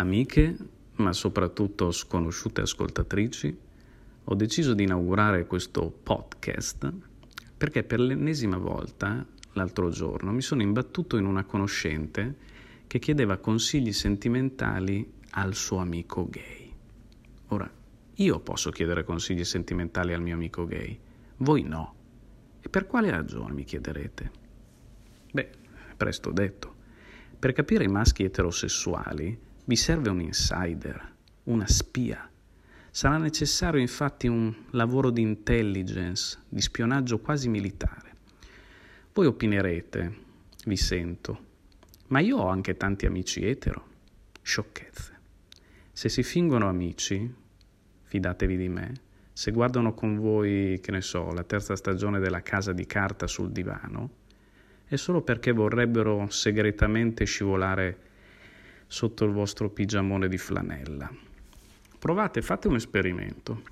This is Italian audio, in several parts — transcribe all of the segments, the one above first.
amiche, ma soprattutto sconosciute ascoltatrici, ho deciso di inaugurare questo podcast perché per l'ennesima volta, l'altro giorno, mi sono imbattuto in una conoscente che chiedeva consigli sentimentali al suo amico gay. Ora, io posso chiedere consigli sentimentali al mio amico gay, voi no. E per quale ragione mi chiederete? Beh, presto detto. Per capire i maschi eterosessuali vi serve un insider, una spia. Sarà necessario infatti un lavoro di intelligence, di spionaggio quasi militare. Voi opinerete, vi sento, ma io ho anche tanti amici etero. Sciocchezze. Se si fingono amici, fidatevi di me, se guardano con voi, che ne so, la terza stagione della casa di carta sul divano, è solo perché vorrebbero segretamente scivolare sotto il vostro pigiamone di flanella. Provate, fate un esperimento.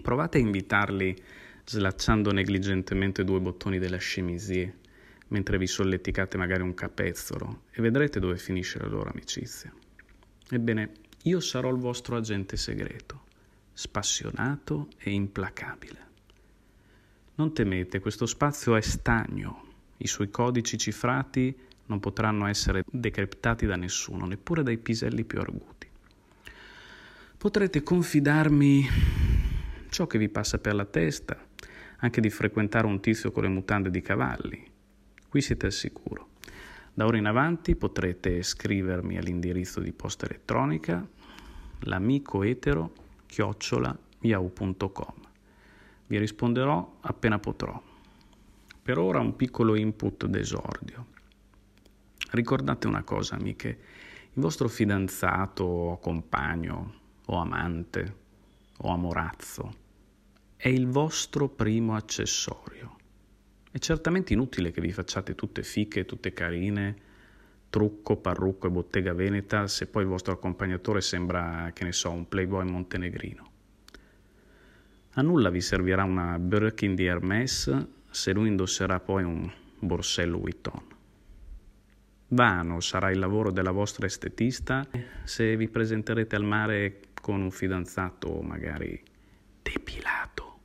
Provate a invitarli slacciando negligentemente due bottoni della chemisie mentre vi solleticate magari un capezzolo e vedrete dove finisce la loro amicizia. Ebbene, io sarò il vostro agente segreto, spassionato e implacabile. Non temete, questo spazio è stagno, i suoi codici cifrati non potranno essere decriptati da nessuno, neppure dai piselli più arguti. Potrete confidarmi ciò che vi passa per la testa, anche di frequentare un tizio con le mutande di cavalli. Qui siete al sicuro. Da ora in avanti potrete scrivermi all'indirizzo di posta elettronica l'amico etero chiocciola yahoo.com. Vi risponderò appena potrò. Per ora un piccolo input d'esordio. Ricordate una cosa, amiche, il vostro fidanzato o compagno o amante o amorazzo è il vostro primo accessorio. È certamente inutile che vi facciate tutte fiche, tutte carine, trucco, parrucco e bottega veneta se poi il vostro accompagnatore sembra, che ne so, un playboy montenegrino. A nulla vi servirà una Birkin di Hermès se lui indosserà poi un borsello Vuitton. Vano sarà il lavoro della vostra estetista se vi presenterete al mare con un fidanzato magari depilato.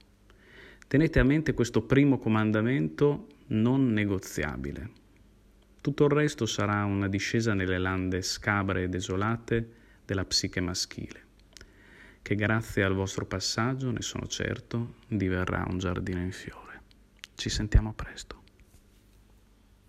Tenete a mente questo primo comandamento non negoziabile. Tutto il resto sarà una discesa nelle lande scabre e desolate della psiche maschile, che grazie al vostro passaggio, ne sono certo, diverrà un giardino in fiore. Ci sentiamo presto.